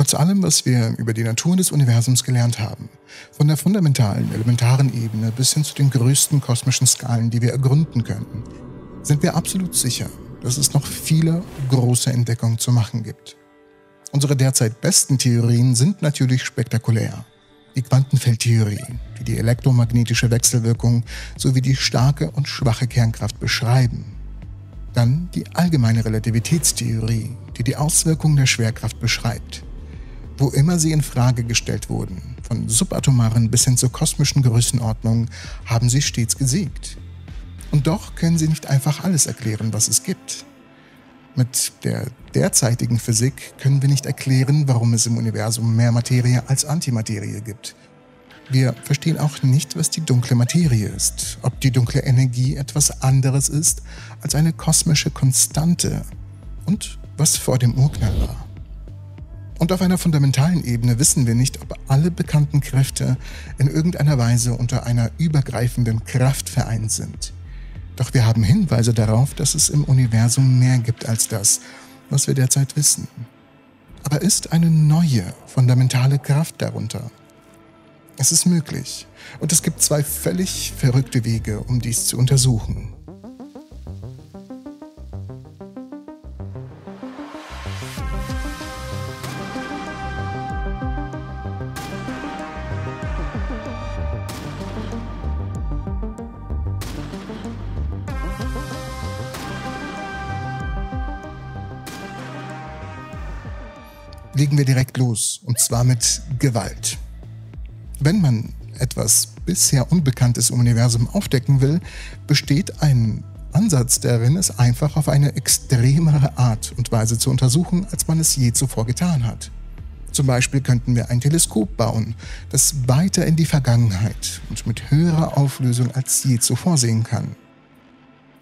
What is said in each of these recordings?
Trotz allem, was wir über die Natur des Universums gelernt haben, von der fundamentalen, elementaren Ebene bis hin zu den größten kosmischen Skalen, die wir ergründen könnten, sind wir absolut sicher, dass es noch viele große Entdeckungen zu machen gibt. Unsere derzeit besten Theorien sind natürlich spektakulär. Die Quantenfeldtheorie, die die elektromagnetische Wechselwirkung sowie die starke und schwache Kernkraft beschreiben. Dann die allgemeine Relativitätstheorie, die die Auswirkungen der Schwerkraft beschreibt. Wo immer sie in Frage gestellt wurden, von subatomaren bis hin zur kosmischen Größenordnung, haben sie stets gesiegt. Und doch können sie nicht einfach alles erklären, was es gibt. Mit der derzeitigen Physik können wir nicht erklären, warum es im Universum mehr Materie als Antimaterie gibt. Wir verstehen auch nicht, was die dunkle Materie ist, ob die dunkle Energie etwas anderes ist als eine kosmische Konstante und was vor dem Urknall war. Und auf einer fundamentalen Ebene wissen wir nicht, ob alle bekannten Kräfte in irgendeiner Weise unter einer übergreifenden Kraft vereint sind. Doch wir haben Hinweise darauf, dass es im Universum mehr gibt als das, was wir derzeit wissen. Aber ist eine neue, fundamentale Kraft darunter? Es ist möglich. Und es gibt zwei völlig verrückte Wege, um dies zu untersuchen. Legen wir direkt los, und zwar mit Gewalt. Wenn man etwas bisher Unbekanntes im Universum aufdecken will, besteht ein Ansatz darin, es einfach auf eine extremere Art und Weise zu untersuchen, als man es je zuvor getan hat. Zum Beispiel könnten wir ein Teleskop bauen, das weiter in die Vergangenheit und mit höherer Auflösung als je zuvor sehen kann.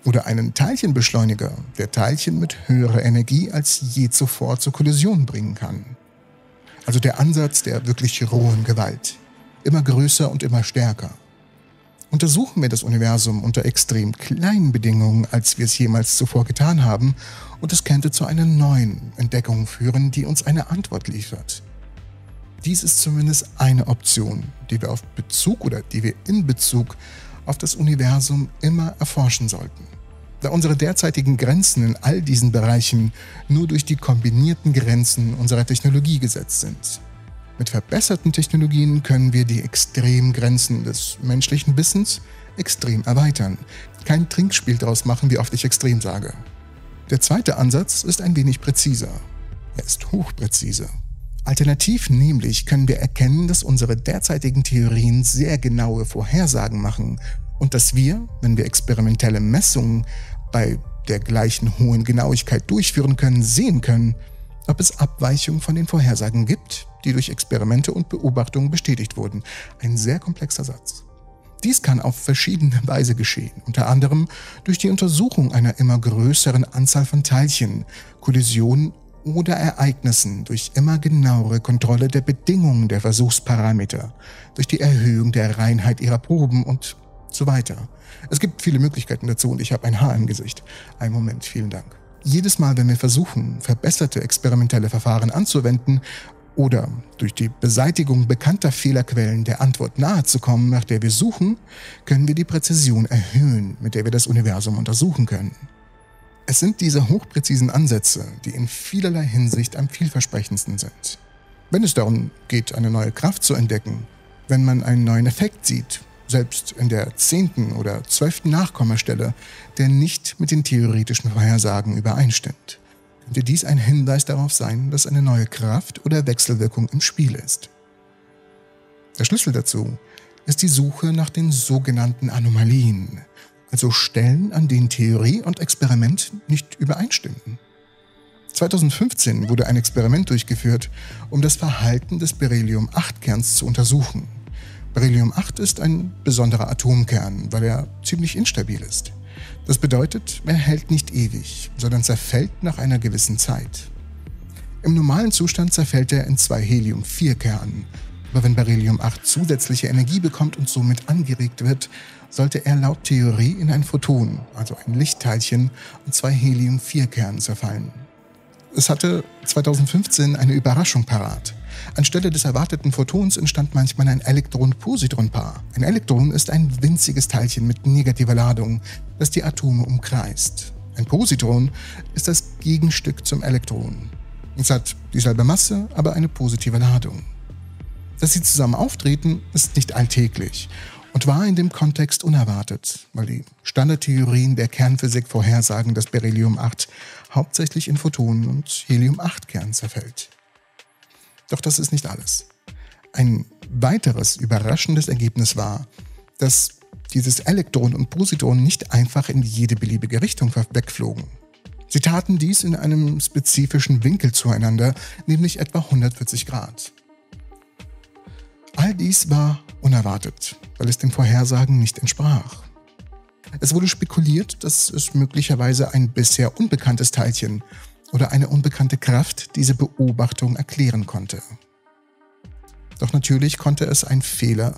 Oder einen Teilchenbeschleuniger, der Teilchen mit höherer Energie als je zuvor zur Kollision bringen kann. Also der Ansatz der wirklich rohen Gewalt. Immer größer und immer stärker. Untersuchen wir das Universum unter extrem kleinen Bedingungen, als wir es jemals zuvor getan haben, und es könnte zu einer neuen Entdeckung führen, die uns eine Antwort liefert. Dies ist zumindest eine Option, die wir auf Bezug oder die wir in Bezug auf das Universum immer erforschen sollten da unsere derzeitigen Grenzen in all diesen Bereichen nur durch die kombinierten Grenzen unserer Technologie gesetzt sind. Mit verbesserten Technologien können wir die extremen Grenzen des menschlichen Wissens extrem erweitern. Kein Trinkspiel daraus machen, wie oft ich extrem sage. Der zweite Ansatz ist ein wenig präziser. Er ist hochpräzise. Alternativ nämlich können wir erkennen, dass unsere derzeitigen Theorien sehr genaue Vorhersagen machen und dass wir, wenn wir experimentelle Messungen bei der gleichen hohen Genauigkeit durchführen können, sehen können, ob es Abweichungen von den Vorhersagen gibt, die durch Experimente und Beobachtungen bestätigt wurden. Ein sehr komplexer Satz. Dies kann auf verschiedene Weise geschehen, unter anderem durch die Untersuchung einer immer größeren Anzahl von Teilchen, Kollisionen oder Ereignissen, durch immer genauere Kontrolle der Bedingungen der Versuchsparameter, durch die Erhöhung der Reinheit ihrer Proben und so weiter. Es gibt viele Möglichkeiten dazu und ich habe ein Haar im Gesicht. Ein Moment, vielen Dank. Jedes Mal, wenn wir versuchen, verbesserte experimentelle Verfahren anzuwenden oder durch die Beseitigung bekannter Fehlerquellen der Antwort nahezukommen, nach der wir suchen, können wir die Präzision erhöhen, mit der wir das Universum untersuchen können. Es sind diese hochpräzisen Ansätze, die in vielerlei Hinsicht am vielversprechendsten sind. Wenn es darum geht, eine neue Kraft zu entdecken, wenn man einen neuen Effekt sieht selbst in der zehnten oder zwölften Nachkommastelle, der nicht mit den theoretischen Vorhersagen übereinstimmt, könnte dies ein Hinweis darauf sein, dass eine neue Kraft oder Wechselwirkung im Spiel ist. Der Schlüssel dazu ist die Suche nach den sogenannten Anomalien, also Stellen, an denen Theorie und Experiment nicht übereinstimmen. 2015 wurde ein Experiment durchgeführt, um das Verhalten des Beryllium-8-Kerns zu untersuchen. Beryllium 8 ist ein besonderer Atomkern, weil er ziemlich instabil ist. Das bedeutet, er hält nicht ewig, sondern zerfällt nach einer gewissen Zeit. Im normalen Zustand zerfällt er in zwei Helium-4-Kernen, aber wenn Beryllium 8 zusätzliche Energie bekommt und somit angeregt wird, sollte er laut Theorie in ein Photon, also ein Lichtteilchen, und zwei Helium-4-Kernen zerfallen. es hatte 2015 eine Überraschung parat. Anstelle des erwarteten Photons entstand manchmal ein Elektron-Positron-Paar. Ein Elektron ist ein winziges Teilchen mit negativer Ladung, das die Atome umkreist. Ein Positron ist das Gegenstück zum Elektron. Es hat dieselbe Masse, aber eine positive Ladung. Dass sie zusammen auftreten, ist nicht alltäglich und war in dem Kontext unerwartet, weil die Standardtheorien der Kernphysik vorhersagen, dass Beryllium-8 hauptsächlich in Photonen und Helium-8-Kernen zerfällt. Doch das ist nicht alles. Ein weiteres überraschendes Ergebnis war, dass dieses Elektron und Positron nicht einfach in jede beliebige Richtung wegflogen. Sie taten dies in einem spezifischen Winkel zueinander, nämlich etwa 140 Grad. All dies war unerwartet, weil es den Vorhersagen nicht entsprach. Es wurde spekuliert, dass es möglicherweise ein bisher unbekanntes Teilchen oder eine unbekannte Kraft diese Beobachtung erklären konnte. Doch natürlich konnte es ein Fehler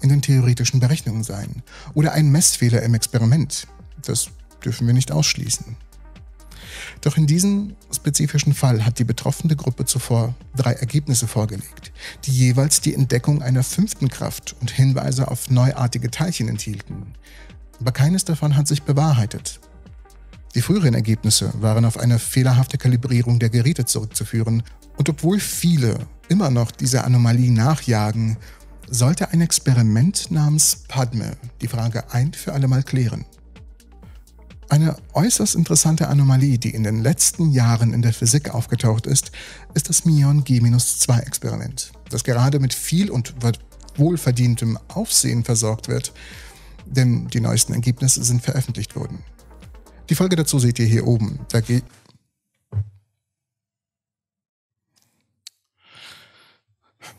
in den theoretischen Berechnungen sein oder ein Messfehler im Experiment. Das dürfen wir nicht ausschließen. Doch in diesem spezifischen Fall hat die betroffene Gruppe zuvor drei Ergebnisse vorgelegt, die jeweils die Entdeckung einer fünften Kraft und Hinweise auf neuartige Teilchen enthielten. Aber keines davon hat sich bewahrheitet. Die früheren Ergebnisse waren auf eine fehlerhafte Kalibrierung der Geräte zurückzuführen, und obwohl viele immer noch dieser Anomalie nachjagen, sollte ein Experiment namens Padme die Frage ein für allemal klären. Eine äußerst interessante Anomalie, die in den letzten Jahren in der Physik aufgetaucht ist, ist das Mion G-2-Experiment, das gerade mit viel und wohlverdientem Aufsehen versorgt wird, denn die neuesten Ergebnisse sind veröffentlicht worden. Die Folge dazu seht ihr hier oben. Da geht.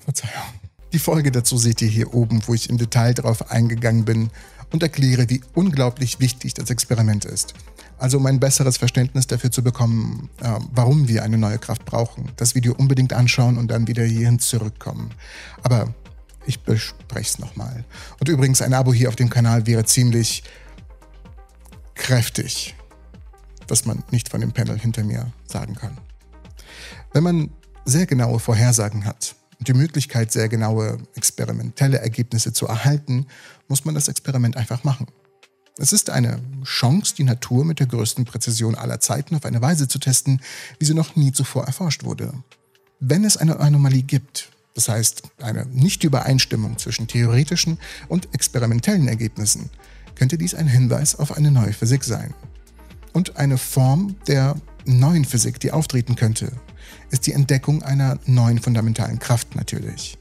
Verzeihung. Die Folge dazu seht ihr hier oben, wo ich im Detail darauf eingegangen bin und erkläre, wie unglaublich wichtig das Experiment ist. Also um ein besseres Verständnis dafür zu bekommen, äh, warum wir eine neue Kraft brauchen. Das Video unbedingt anschauen und dann wieder hierhin zurückkommen. Aber ich bespreche es nochmal. Und übrigens, ein Abo hier auf dem Kanal wäre ziemlich kräftig, was man nicht von dem Panel hinter mir sagen kann. Wenn man sehr genaue Vorhersagen hat und die Möglichkeit, sehr genaue experimentelle Ergebnisse zu erhalten, muss man das Experiment einfach machen. Es ist eine Chance, die Natur mit der größten Präzision aller Zeiten auf eine Weise zu testen, wie sie noch nie zuvor erforscht wurde. Wenn es eine Anomalie gibt, das heißt eine Nichtübereinstimmung zwischen theoretischen und experimentellen Ergebnissen, könnte dies ein Hinweis auf eine neue Physik sein. Und eine Form der neuen Physik, die auftreten könnte, ist die Entdeckung einer neuen fundamentalen Kraft natürlich.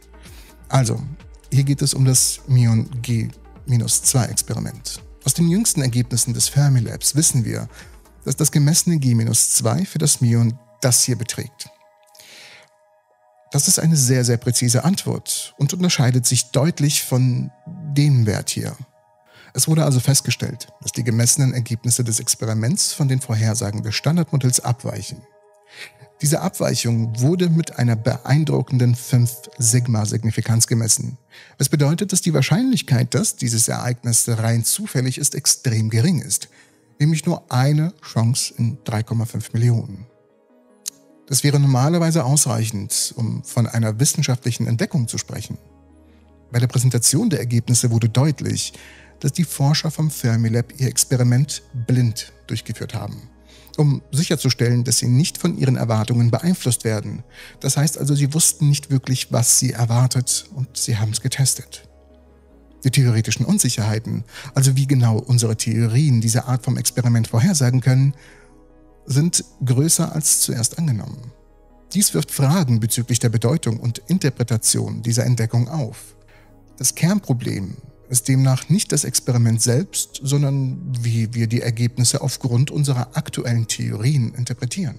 Also, hier geht es um das Mion G-2-Experiment. Aus den jüngsten Ergebnissen des Fermilabs wissen wir, dass das gemessene G-2 für das Mion das hier beträgt. Das ist eine sehr, sehr präzise Antwort und unterscheidet sich deutlich von dem Wert hier. Es wurde also festgestellt, dass die gemessenen Ergebnisse des Experiments von den Vorhersagen des Standardmodells abweichen. Diese Abweichung wurde mit einer beeindruckenden 5-Sigma-Signifikanz gemessen. Es bedeutet, dass die Wahrscheinlichkeit, dass dieses Ereignis rein zufällig ist, extrem gering ist. Nämlich nur eine Chance in 3,5 Millionen. Das wäre normalerweise ausreichend, um von einer wissenschaftlichen Entdeckung zu sprechen. Bei der Präsentation der Ergebnisse wurde deutlich, dass die Forscher vom Fermilab ihr Experiment blind durchgeführt haben, um sicherzustellen, dass sie nicht von ihren Erwartungen beeinflusst werden. Das heißt also, sie wussten nicht wirklich, was sie erwartet und sie haben es getestet. Die theoretischen Unsicherheiten, also wie genau unsere Theorien diese Art vom Experiment vorhersagen können, sind größer als zuerst angenommen. Dies wirft Fragen bezüglich der Bedeutung und Interpretation dieser Entdeckung auf. Das Kernproblem ist demnach nicht das Experiment selbst, sondern wie wir die Ergebnisse aufgrund unserer aktuellen Theorien interpretieren.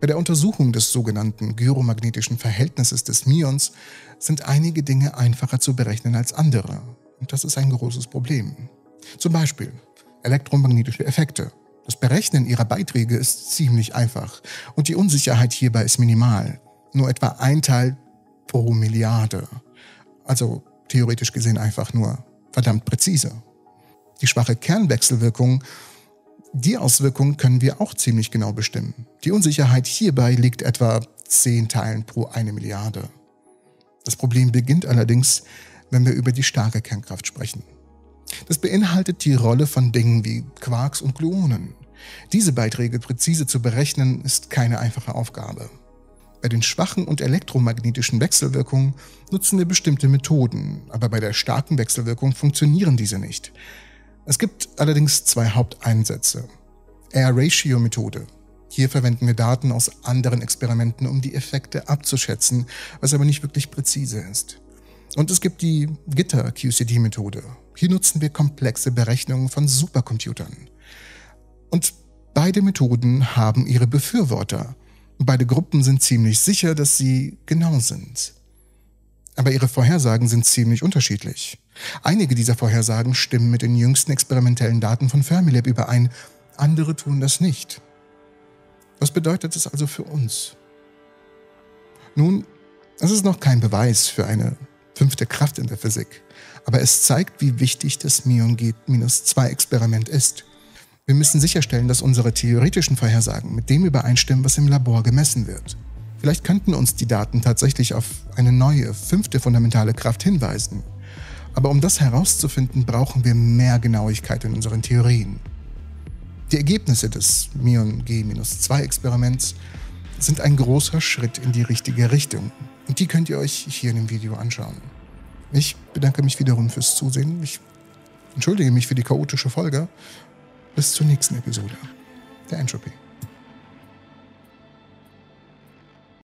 Bei der Untersuchung des sogenannten gyromagnetischen Verhältnisses des Mions sind einige Dinge einfacher zu berechnen als andere. Und das ist ein großes Problem. Zum Beispiel elektromagnetische Effekte. Das Berechnen ihrer Beiträge ist ziemlich einfach und die Unsicherheit hierbei ist minimal. Nur etwa ein Teil pro Milliarde. Also theoretisch gesehen einfach nur verdammt präzise. Die schwache Kernwechselwirkung, Die Auswirkungen können wir auch ziemlich genau bestimmen. Die Unsicherheit hierbei liegt etwa 10 Teilen pro eine Milliarde. Das Problem beginnt allerdings, wenn wir über die starke Kernkraft sprechen. Das beinhaltet die Rolle von Dingen wie Quarks und Gluonen. Diese Beiträge präzise zu berechnen, ist keine einfache Aufgabe. Bei den schwachen und elektromagnetischen Wechselwirkungen nutzen wir bestimmte Methoden, aber bei der starken Wechselwirkung funktionieren diese nicht. Es gibt allerdings zwei Haupteinsätze. Air-Ratio-Methode. Hier verwenden wir Daten aus anderen Experimenten, um die Effekte abzuschätzen, was aber nicht wirklich präzise ist. Und es gibt die Gitter-QCD-Methode. Hier nutzen wir komplexe Berechnungen von Supercomputern. Und beide Methoden haben ihre Befürworter. Beide Gruppen sind ziemlich sicher, dass sie genau sind. Aber ihre Vorhersagen sind ziemlich unterschiedlich. Einige dieser Vorhersagen stimmen mit den jüngsten experimentellen Daten von Fermilab überein, andere tun das nicht. Was bedeutet das also für uns? Nun, es ist noch kein Beweis für eine fünfte Kraft in der Physik, aber es zeigt, wie wichtig das Mion G-2-Experiment ist. Wir müssen sicherstellen, dass unsere theoretischen Vorhersagen mit dem übereinstimmen, was im Labor gemessen wird. Vielleicht könnten uns die Daten tatsächlich auf eine neue, fünfte fundamentale Kraft hinweisen. Aber um das herauszufinden, brauchen wir mehr Genauigkeit in unseren Theorien. Die Ergebnisse des Mion G-2-Experiments sind ein großer Schritt in die richtige Richtung. Und die könnt ihr euch hier in dem Video anschauen. Ich bedanke mich wiederum fürs Zusehen. Ich entschuldige mich für die chaotische Folge bis zur nächsten Episode der Entropy.